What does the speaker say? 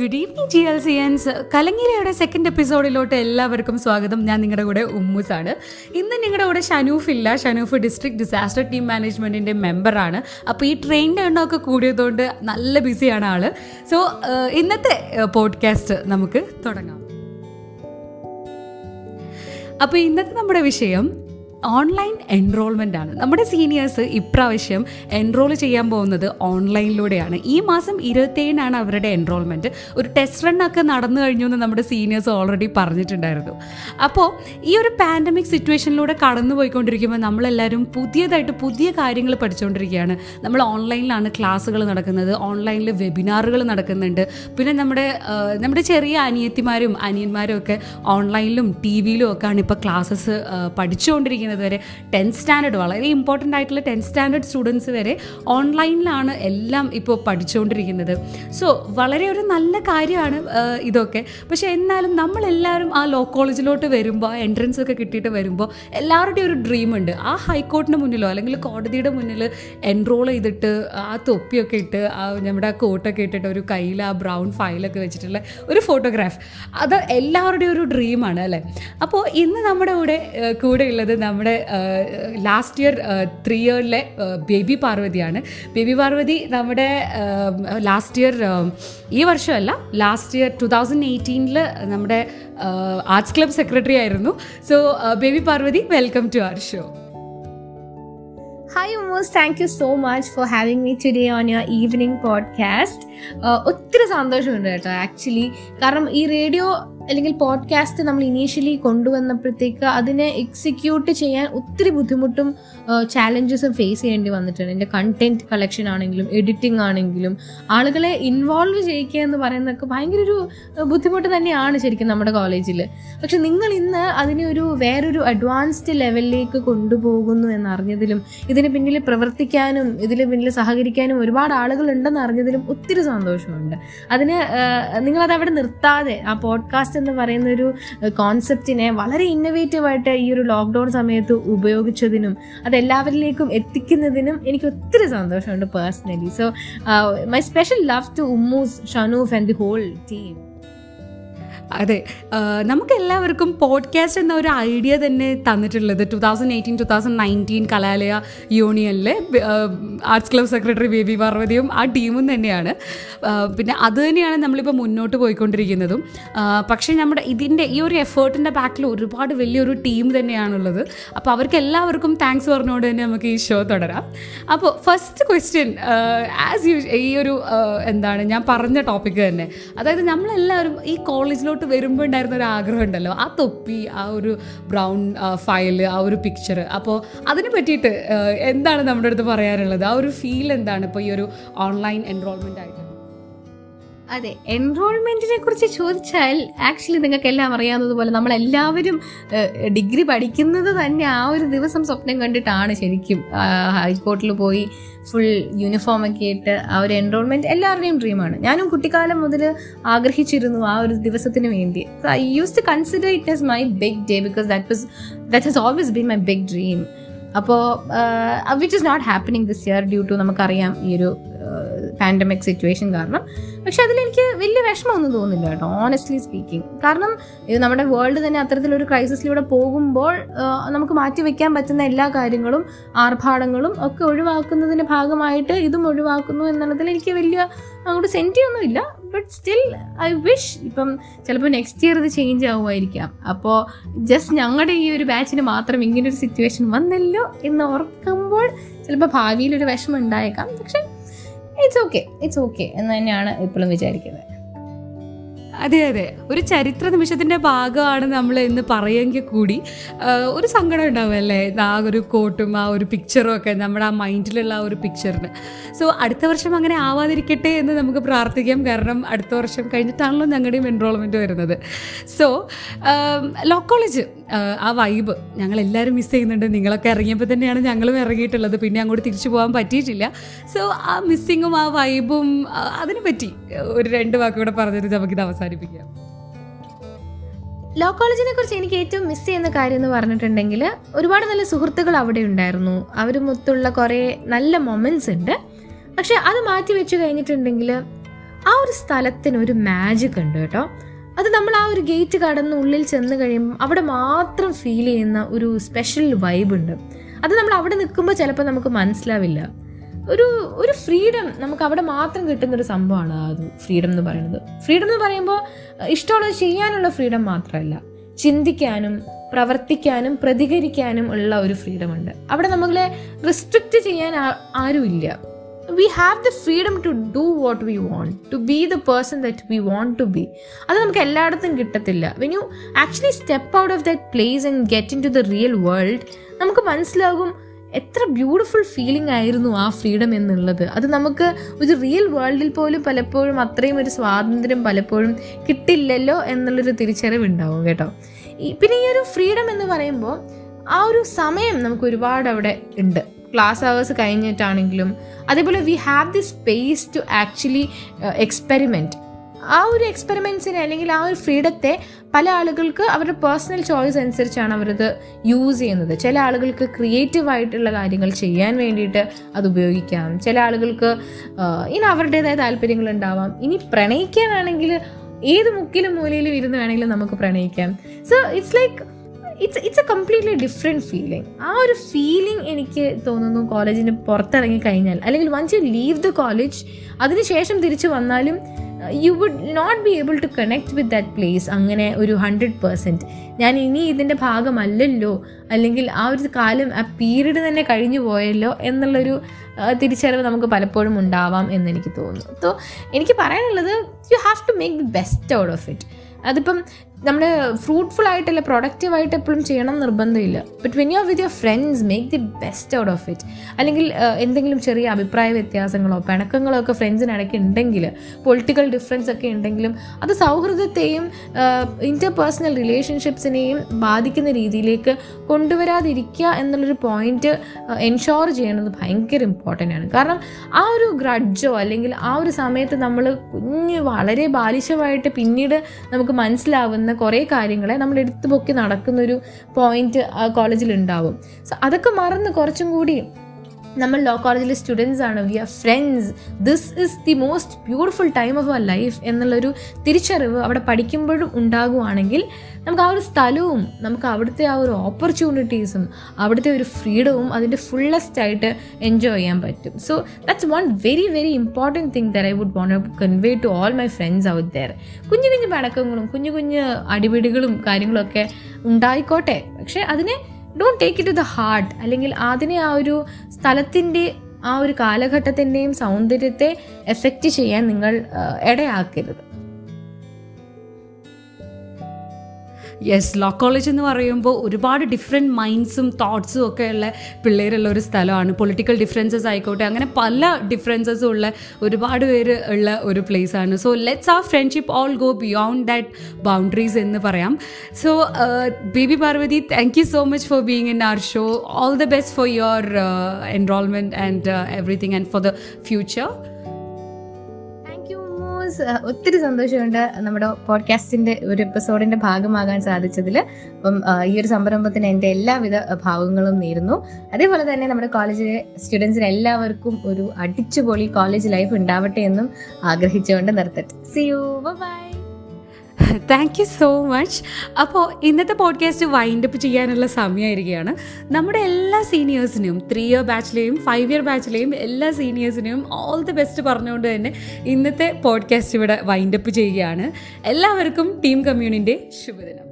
Good evening G L സിയൻസ് കലങ്ങിരയുടെ second എപ്പിസോഡിലോട്ട് എല്ലാവർക്കും സ്വാഗതം. ഞാൻ നിങ്ങളുടെ കൂടെ ഉമ്മുസാണ്. ഇന്ന് നിങ്ങളുടെ കൂടെ ഷനൂഫ് ഇല്ല. ഷനൂഫ് ഡിസ്ട്രിക്ട് ഡിസാസ്റ്റർ ടീം മാനേജ്മെന്റിന്റെ മെമ്പറാണ് അപ്പോൾ ഈ ട്രെയിനിന്റെ എണ്ണമൊക്കെ കൂടിയതുകൊണ്ട് നല്ല ബിസിയാണ് ആൾ സോ ഇന്നത്തെ പോഡ്കാസ്റ്റ് നമുക്ക് തുടങ്ങാം. അപ്പോൾ ഇന്നത്തെ നമ്മുടെ വിഷയം ഓൺലൈൻ എൻറോൾമെന്റ് ആണ്. നമ്മുടെ സീനിയേഴ്സ് ഇപ്രാവശ്യം എൻറോൾ ചെയ്യാൻ പോകുന്നത് ഓൺലൈനിലൂടെയാണ്. ഈ മാസം ഇരുപത്തേഴിനാണ് അവരുടെ എൻറോൾമെന്റ് ഒരു ടെസ്റ്റ് റണ്ണൊക്കെ നടന്നു കഴിഞ്ഞു എന്ന് നമ്മുടെ സീനിയേഴ്സ് ഓൾറെഡി പറഞ്ഞിട്ടുണ്ടായിരുന്നു. അപ്പോൾ ഈ ഒരു പാൻഡമിക് സിറ്റുവേഷനിലൂടെ കടന്നു പോയിക്കൊണ്ടിരിക്കുമ്പോൾ നമ്മളെല്ലാവരും പുതിയതായിട്ട് പുതിയ കാര്യങ്ങൾ പഠിച്ചുകൊണ്ടിരിക്കുകയാണ് നമ്മൾ ഓൺലൈനിലാണ് ക്ലാസ്സുകൾ നടക്കുന്നത് ഓൺലൈനിൽ വെബിനാറുകൾ നടക്കുന്നുണ്ട്. പിന്നെ നമ്മുടെ നമ്മുടെ ചെറിയ അനിയത്തിമാരും അനിയന്മാരും ഒക്കെ ഓൺലൈനിലും ടി വിയിലും ഒക്കെയാണ് ഇപ്പോൾ ക്ലാസ്സസ് പഠിച്ചുകൊണ്ടിരിക്കുന്നത് വരെ ടെൻത്ത് സ്റ്റാൻഡേർഡ് വളരെ ഇമ്പോർട്ടന്റ് ആയിട്ടുള്ള ടെൻത്ത് സ്റ്റാൻഡേർഡ് സ്റ്റുഡൻസ് വരെ ഓൺലൈനിലാണ് എല്ലാം ഇപ്പോൾ പഠിച്ചുകൊണ്ടിരിക്കുന്നത്. സോ വളരെ ഒരു നല്ല കാര്യമാണ് ഇതൊക്കെ. പക്ഷേ എന്നാലും നമ്മളെല്ലാവരും ആ ലോ കോളേജിലോട്ട് വരുമ്പോൾ എൻട്രൻസ് ഒക്കെ കിട്ടിയിട്ട് വരുമ്പോൾ എല്ലാവരുടെയും ഒരു ഡ്രീം ഉണ്ട്. ആ ഹൈക്കോർട്ടിന് മുന്നിലോ അല്ലെങ്കിൽ കോടതിയുടെ മുന്നിൽ എൻറോൾ ചെയ്തിട്ട് ആ തൊപ്പിയൊക്കെ ഇട്ട് ആ നമ്മുടെ കോട്ടൊക്കെ ഇട്ടിട്ട് ഒരു കയ്യിൽ ആ ബ്രൗൺ ഫയലൊക്കെ വെച്ചിട്ടുള്ള ഒരു ഫോട്ടോഗ്രാഫ് അത് എല്ലാവരുടെയും ഒരു ഡ്രീമാണ് അല്ലേ? അപ്പോൾ ഇന്ന് നമ്മുടെ കൂടെ കൂടെ നമ്മുടെ ലാസ്റ്റ് ഇയർ ത്രീ ഇയറിലെ ബേബി പാർവതിയാണ്. ബേബി പാർവതി നമ്മുടെ ലാസ്റ്റ് ഇയർ ഈ വർഷമല്ല ലാസ്റ്റ് ഇയർ ടു തൗസൻഡ് എയ്റ്റീനിൽ നമ്മുടെ ആർട്സ് ക്ലബ് സെക്രട്ടറി ആയിരുന്നു. So Baby Parvathy welcome to our show hi Umos. Thank you so much for having me today on your evening podcast ഒത്തിരി സന്തോഷമുണ്ട് കേട്ടോ actually കാരണം ഈ റേഡിയോ അല്ലെങ്കിൽ പോഡ്കാസ്റ്റ് നമ്മൾ ഇനീഷ്യലി കൊണ്ടുവന്നപ്പോഴത്തേക്ക് അതിനെ എക്സിക്യൂട്ട് ചെയ്യാൻ ഒത്തിരി ബുദ്ധിമുട്ടും ചാലഞ്ചസും ഫേസ് ചെയ്യേണ്ടി വന്നിട്ടുണ്ട്. എന്റെ കണ്ടന്റ് കളക്ഷൻ ആണെങ്കിലും എഡിറ്റിംഗ് ആണെങ്കിലും ആളുകളെ ഇൻവോൾവ് ചെയ്യിക്കുക എന്ന് പറയുന്നതൊക്കെ ഭയങ്കര ഒരു ബുദ്ധിമുട്ട് തന്നെയാണ് ശരിക്കും നമ്മുടെ കോളേജിൽ പക്ഷെ നിങ്ങൾ ഇന്ന് അതിനെ ഒരു വേറൊരു അഡ്വാൻസ്ഡ് ലെവലിലേക്ക് കൊണ്ടുപോകുന്നു എന്നറിഞ്ഞതിലും ഇതിന് പിന്നിൽ പ്രവർത്തിക്കാനും ഇതിന് പിന്നിൽ സഹകരിക്കാനും ഒരുപാട് ആളുകൾ ഉണ്ടെന്ന് അറിഞ്ഞതിലും ഒത്തിരി സന്തോഷമുണ്ട്. അതിന് നിങ്ങളത് അവിടെ നിർത്താതെ ആ പോഡ്കാസ്റ്റ് എന്ന് പറയുന്ന ഒരു കോൺസെപ്റ്റിനെ വളരെ ഇന്നൊവേറ്റീവായിട്ട് ഈ ഒരു ലോക്ക്ഡൗൺ സമയത്ത് ഉപയോഗിച്ചതിനും അത് എല്ലാവരിലേക്കും എത്തിക്കുന്നതിനും എനിക്ക് ഒത്തിരി സന്തോഷമുണ്ട് personally so my special love to Ummus Shanoof and the whole team അതെ നമുക്ക് എല്ലാവർക്കും പോഡ്കാസ്റ്റ് എന്ന ഒരു ഐഡിയ തന്നെ തന്നിട്ടുള്ളത് two thousand eighteen two thousand nineteen കലാലയ യൂണിയനിലെ ആർട്സ് ക്ലബ് സെക്രട്ടറി ബേബി പാർവതിയും ആ ടീമും തന്നെയാണ്. പിന്നെ അത് തന്നെയാണ് നമ്മളിപ്പോൾ മുന്നോട്ട് പോയിക്കൊണ്ടിരിക്കുന്നതും. പക്ഷേ നമ്മുടെ ഇതിന്റെ ഈ ഒരു എഫേർട്ടിന്റെ ബാക്കിൽ ഒരുപാട് വലിയൊരു ടീം തന്നെയാണുള്ളത്. അപ്പോൾ അവർക്ക് എല്ലാവർക്കും താങ്ക്സ് പറഞ്ഞുകൊണ്ട് തന്നെ നമുക്ക് ഈ ഷോ തുടരാം. അപ്പോൾ ഫസ്റ്റ് ക്വസ്റ്റ്യൻ ആസ് യൂ ഈ ഒരു എന്താണ് ഞാൻ പറഞ്ഞ ടോപ്പിക്ക് തന്നെ. അതായത് നമ്മളെല്ലാവരും ഈ കോളേജിലോട്ട് വരുമ്പോൾ ഉണ്ടായിരുന്ന ഒരു ആഗ്രഹം ഉണ്ടല്ലോ. ആ തൊപ്പി ആ ഒരു ബ്രൗൺ ഫയൽ ആ ഒരു പിക്ചർ അപ്പോൾ അതിനെ പറ്റിയിട്ട് എന്താണ് നമ്മുടെ അടുത്ത് പറയാനുള്ളത്? ആ ഒരു ഫീൽ എന്താണ് ഇപ്പോൾ ഈ ഒരു ഓൺലൈൻ എൻറോൾമെന്റ് ആയിട്ട്? അതെ എൻറോൾമെന്റിനെ കുറിച്ച് ചോദിച്ചാൽ ആക്ച്വലി നിങ്ങൾക്ക് എല്ലാം അറിയാവുന്നതുപോലെ നമ്മളെല്ലാവരും ഡിഗ്രി പഠിക്കുന്നത് തന്നെ ആ ഒരു ദിവസം സ്വപ്നം കണ്ടിട്ടാണ് ശരിക്കും ഹൈക്കോർട്ടിൽ പോയി ഫുൾ യൂണിഫോം ഒക്കെ ഇട്ട് ആ ഒരു എൻറോൾമെന്റ് എല്ലാവരുടെയും ഡ്രീമാണ് ഞാനും കുട്ടിക്കാലം മുതൽ ആഗ്രഹിച്ചിരുന്നു ആ ഒരു ദിവസത്തിന് വേണ്ടി. I use to consider it as my big day because that was that has always been my big dream അപ്പോൾ which is not happening this year due to നമുക്കറിയാം ഈ ഒരു പാൻഡമിക് സിറ്റുവേഷൻ കാരണം. പക്ഷെ അതിലെനിക്ക് വലിയ വിഷമമൊന്നും തോന്നുന്നില്ല കേട്ടോ ഓണസ്റ്റ്ലി സ്പീക്കിംഗ് കാരണം ഇത് നമ്മുടെ വേൾഡ് തന്നെ അത്തരത്തിലൊരു ക്രൈസിസിലൂടെ പോകുമ്പോൾ നമുക്ക് മാറ്റി വെക്കാൻ പറ്റുന്ന എല്ലാ കാര്യങ്ങളും ആർഭാടങ്ങളും ഒക്കെ ഒഴിവാക്കുന്നതിന്റെ ഭാഗമായിട്ട് ഇതും ഒഴിവാക്കുന്നു എന്നുള്ളതിൽ എനിക്ക് വലിയ അങ്ങോട്ട് സെന്റി ഇല്ല. ബട്ട് സ്റ്റിൽ ഐ വിഷ് ഇപ്പം ചിലപ്പോൾ നെക്സ്റ്റ് ഇയർ ഇത് ചേഞ്ച് ആവുമായിരിക്കാം. അപ്പോൾ ജസ്റ്റ് ഞങ്ങളുടെ ഈ ഒരു ബാച്ചിന് മാത്രം ഇങ്ങനൊരു സിറ്റുവേഷൻ വന്നല്ലോ എന്ന് ഓർക്കുമ്പോൾ ചിലപ്പോൾ ഭാവിയിൽ ഒരു വിഷമം ഉണ്ടായേക്കാം. പക്ഷെ ഇറ്റ്സ് ഓക്കെ ഇറ്റ്സ് ഓക്കെ എന്ന് തന്നെയാണ് ഇപ്പോഴും വിചാരിക്കുന്നത്. അതെ അതെ. ഒരു ചരിത്ര നിമിഷത്തിന്റെ ഭാഗമാണ് നമ്മൾ ഇന്ന് പറയുമെങ്കിൽ കൂടി ഒരു സങ്കടം ഉണ്ടാവും അല്ലേ? ആ ഒരു കോട്ടും ആ ഒരു പിക്ചറും ഒക്കെ നമ്മുടെ ആ മൈൻഡിലുള്ള ആ ഒരു പിക്ചറിന് സോ അടുത്ത വർഷം അങ്ങനെ ആവാതിരിക്കട്ടെ എന്ന് നമുക്ക് പ്രാർത്ഥിക്കാം. കാരണം അടുത്ത വർഷം കഴിഞ്ഞിട്ടാണല്ലോ ഞങ്ങളുടെയും എൻറോൾമെന്റ് വരുന്നത്. സോ ലോ കോളേജ് ആ വൈബ് ഞങ്ങൾ എല്ലാവരും മിസ് ചെയ്യുന്നുണ്ട്. നിങ്ങളൊക്കെ ഇറങ്ങിയപ്പോൾ തന്നെയാണ് ഞങ്ങളും ഇറങ്ങിയിട്ടുള്ളത്. പിന്നെ അങ്ങോട്ട് തിരിച്ചു പോകാൻ പറ്റിയിട്ടില്ല. സോ ആ മിസ്സിങ്ങും ആ വൈബും അതിനെ പറ്റി ഒരു രണ്ട് വാക്കുകൂടെ പറഞ്ഞിട്ട് നമുക്കിത് അവസാനിപ്പിക്കാം. ലോ കോളേജിനെ കുറിച്ച് എനിക്ക് ഏറ്റവും മിസ് ചെയ്യുന്ന കാര്യം എന്ന് പറഞ്ഞിട്ടുണ്ടെങ്കിൽ ഒരുപാട് നല്ല സുഹൃത്തുക്കൾ അവിടെ ഉണ്ടായിരുന്നു. അവരുമൊത്തുള്ള കുറേ നല്ല മൊമെന്റ്സ് ഉണ്ട്. പക്ഷെ അത് മാറ്റി വെച്ച് കഴിഞ്ഞിട്ടുണ്ടെങ്കിൽ ആ ഒരു സ്ഥലത്തിന് ഒരു മാജിക് ഉണ്ട് കേട്ടോ. അത് നമ്മൾ ആ ഒരു ഗേറ്റ് കടന്ന് ഉള്ളിൽ ചെന്ന് കഴിയുമ്പോൾ അവിടെ മാത്രം ഫീൽ ചെയ്യുന്ന ഒരു സ്പെഷ്യൽ വൈബ് ഉണ്ട്. അത് നമ്മൾ അവിടെ നിൽക്കുമ്പോൾ ചിലപ്പോൾ നമുക്ക് മനസ്സിലാവില്ല. ഒരു ഒരു ഫ്രീഡം നമുക്ക് അവിടെ മാത്രം കിട്ടുന്ന ഒരു സംഭവമാണ് അത് ഫ്രീഡം എന്ന് പറയുന്നത്. ഫ്രീഡം എന്ന് പറയുമ്പോൾ ഇഷ്ടമുള്ള ഇഷ്ടമുള്ളത് ചെയ്യാനുള്ള ഫ്രീഡം മാത്രമല്ല. ചിന്തിക്കാനും പ്രവർത്തിക്കാനും പ്രതികരിക്കാനും ഉള്ള ഒരു ഫ്രീഡം ഉണ്ട്. അവിടെ നമ്മളെ റിസ്ട്രിക്റ്റ് ചെയ്യാൻ ആരുമില്ല. We have the freedom to do what we want to be the person that we want to be അത് നമുക്ക് എല്ലായിടത്തും കിട്ടത്തില്ല. When you actually step out of that place and get into the real world നമുക്ക് മനസ്സിലാകും എത്ര beautiful feeling ആയിരുന്നു ആ freedom എന്നുള്ളത്. അത് നമുക്ക് ഒരു റിയൽ വേൾഡിൽ പോലും പലപ്പോഴും അത്രയും ഒരു സ്വാതന്ത്ര്യം പലപ്പോഴും കിട്ടില്ലല്ലോ എന്നുള്ളൊരു തിരിച്ചറിവ് ഉണ്ടാവും കേട്ടോ പിന്നെ ഈ ഒരു ഫ്രീഡം എന്ന് പറയുമ്പോൾ ആ ഒരു സമയം നമുക്ക് ഒരുപാട് അവിടെ ഉണ്ട്. ക്ലാസ് അവേഴ്സ് കഴിഞ്ഞിട്ടാണെങ്കിലും അതേപോലെ we have the space to actually experiment ആ ഒരു എക്സ്പെരിമെൻസിനെ അല്ലെങ്കിൽ ആ ഒരു ഫ്രീഡത്തെ പല ആളുകൾക്ക് അവരുടെ പേഴ്സണൽ ചോയ്സ് അനുസരിച്ചാണ് അവരത് യൂസ് ചെയ്യുന്നത്. ചില ആളുകൾക്ക് ക്രിയേറ്റീവ് ആയിട്ടുള്ള കാര്യങ്ങൾ ചെയ്യാൻ വേണ്ടിയിട്ട് അത് ഉപയോഗിക്കാം. ചില ആളുകൾക്ക് ഇനി അവരുടേതായ താല്പര്യങ്ങൾ ഉണ്ടാവാം. ഇനി പ്രണയിക്കാനാണെങ്കിൽ ഏത് മുക്കിലും മൂലയിലും ഇരുന്ന് വേണമെങ്കിലും നമുക്ക് പ്രണയിക്കാം. So it's like it's it's a completely different feeling ആ ഒരു ഫീലിംഗ് എനിക്ക് തോന്നുന്നു കോളേജിന് പുറത്തിറങ്ങി കഴിഞ്ഞാൽ അല്ലെങ്കിൽ once you leave the college അതിനുശേഷം തിരിച്ചു വന്നാലും you would not be able to connect with that place അങ്ങനെ ഒരു ഹൺഡ്രഡ് പേഴ്സന്റ് ഞാൻ ഇനി ഇതിന്റെ ഭാഗമല്ലല്ലോ അല്ലെങ്കിൽ ആ ഒരു കാലം ആ പീരീഡ് തന്നെ കഴിഞ്ഞു പോയല്ലോ എന്നുള്ളൊരു ആ, തിരിച്ചറിവ് നമുക്ക് പലപ്പോഴും ഉണ്ടാവാം എന്നെനിക്ക് തോന്നുന്നു. സോ എനിക്ക് പറയാനുള്ളത് you have to make the best out of it അതിപ്പം നമ്മൾ ഫ്രൂട്ട്ഫുൾ ആയിട്ടല്ല പ്രൊഡക്റ്റീവ് ആയിട്ട് എപ്പോഴും ചെയ്യണം നിർബന്ധമില്ല. But when you are with your friends make the best out of it അല്ലെങ്കിൽ എന്തെങ്കിലും ചെറിയ അഭിപ്രായ വ്യത്യാസങ്ങളോ പിണക്കങ്ങളോ ഒക്കെ ഫ്രണ്ട്സിനിടയ്ക്ക് ഉണ്ടെങ്കിൽ പൊളിറ്റിക്കൽ ഡിഫറൻസ് ഒക്കെ ഉണ്ടെങ്കിലും അത് സൗഹൃദത്തെയും ഇന്റർപേഴ്സണൽ റിലേഷൻഷിപ്സിനെയും ബാധിക്കുന്ന രീതിയിലേക്ക് കൊണ്ടുവരാതിരിക്കുക എന്നുള്ളൊരു പോയിന്റ് എൻഷോർ ചെയ്യണത് ഭയങ്കര ഇമ്പോർട്ടന്റ് ആണ്. കാരണം ആ ഒരു ഗ്രഡ്ജോ അല്ലെങ്കിൽ ആ ഒരു സമയത്ത് നമ്മൾ കുഞ്ഞ് വളരെ ബാലിശമായിട്ട് പിന്നീട് നമുക്ക് മനസ്സിലാവുന്ന കുറേ കാര്യങ്ങളെ നമ്മൾ എടുത്തു പൊക്കി നടക്കുന്നൊരു പോയിന്റ് കോളേജിൽ ഉണ്ടാവും. സോ അതൊക്കെ മറന്ന് കുറച്ചും കൂടി നമ്മൾ ലോ കോളേജിലെ സ്റ്റുഡൻസ് ആണ്. We are friends this is the most beautiful time of our life എന്നുള്ളൊരു തിരിച്ചറിവ് അവിടെ പഠിക്കുമ്പോഴും ഉണ്ടാകുവാണെങ്കിൽ നമുക്ക് ആ ഒരു സ്ഥലവും നമുക്ക് അവിടുത്തെ ആ ഒരു ഓപ്പർച്യൂണിറ്റീസും അവിടുത്തെ ഒരു ഫ്രീഡവും അതിന്റെ ഫുള്ളസ്റ്റ് ആയിട്ട് എൻജോയ് ചെയ്യാൻ പറ്റും. So that's one very very important thing there I would want convey to all my friends out there കുഞ്ഞു കുഞ്ഞു പണക്കങ്ങളും കുഞ്ഞു കുഞ്ഞു അടിപിടികളും കാര്യങ്ങളൊക്കെ ഉണ്ടായിക്കോട്ടെ. പക്ഷേ അതിനെ don't take it to the heart അല്ലെങ്കിൽ അതിനെ ആ ഒരു സ്ഥലത്തിന്റെ ആ ഒരു കാലഘട്ടത്തിന്റെയും സൗന്ദര്യത്തെ എഫക്റ്റ് ചെയ്യാൻ നിങ്ങൾ ഇടയാക്കരുത്. യെസ് ലോ കോളേജ് എന്ന് പറയുമ്പോൾ ഒരുപാട് ഡിഫറെന്റ് മൈൻഡ്സും തോട്ട്സും ഒക്കെ ഉള്ള പിള്ളേരുള്ള ഒരു സ്ഥലമാണ്. പൊളിറ്റിക്കൽ ഡിഫറൻസസ് ആയിക്കോട്ടെ അങ്ങനെ പല ഡിഫറൻസസും ഉള്ള ഒരുപാട് പേര് ഉള്ള ഒരു പ്ലേസ് ആണ്. സോ ലെറ്റ്സ് ആ friendship all go beyond that boundaries എന്ന് പറയാം. So Baby Parvathy thank you so much for being in our show all the best for your enrolment and everything and for the future ഒത്തിരി സന്തോഷമുണ്ട് നമ്മുടെ പോഡ്കാസ്റ്റിന്റെ ഒരു എപ്പിസോഡിന്റെ ഭാഗമാകാൻ സാധിച്ചതിൽ അപ്പം ഈ ഒരു സംരംഭത്തിന് എന്റെ എല്ലാവിധ ഭാഗങ്ങളും നേരുന്നു. അതേപോലെ തന്നെ നമ്മുടെ കോളേജിലെ സ്റ്റുഡൻസിന് എല്ലാവർക്കും ഒരു അടിച്ചുപൊളി കോളേജ് ലൈഫ് ഉണ്ടാവട്ടെ എന്നും ആഗ്രഹിച്ചുകൊണ്ട് നിർത്തട്ടെ. See you bye thank you so much അപ്പോൾ ഇന്നത്തെ പോഡ്കാസ്റ്റ് വൈൻഡപ്പ് ചെയ്യാനുള്ള സമയമായിരിക്കുകയാണ്. നമ്മുടെ എല്ലാ സീനിയേഴ്സിനും ത്രീ ഇയർ ബാച്ചിലെയും ഫൈവ് ഇയർ ബാച്ചിലെയും എല്ലാ സീനിയേഴ്സിനെയും ഓൾ ദി ബെസ്റ്റ് പറഞ്ഞുകൊണ്ട് തന്നെ ഇന്നത്തെ പോഡ്കാസ്റ്റ് ഇവിടെ വൈൻഡപ്പ് ചെയ്യുകയാണ്. എല്ലാവർക്കും ടീം കമ്മ്യൂണിന്റെ ശുഭദിനം.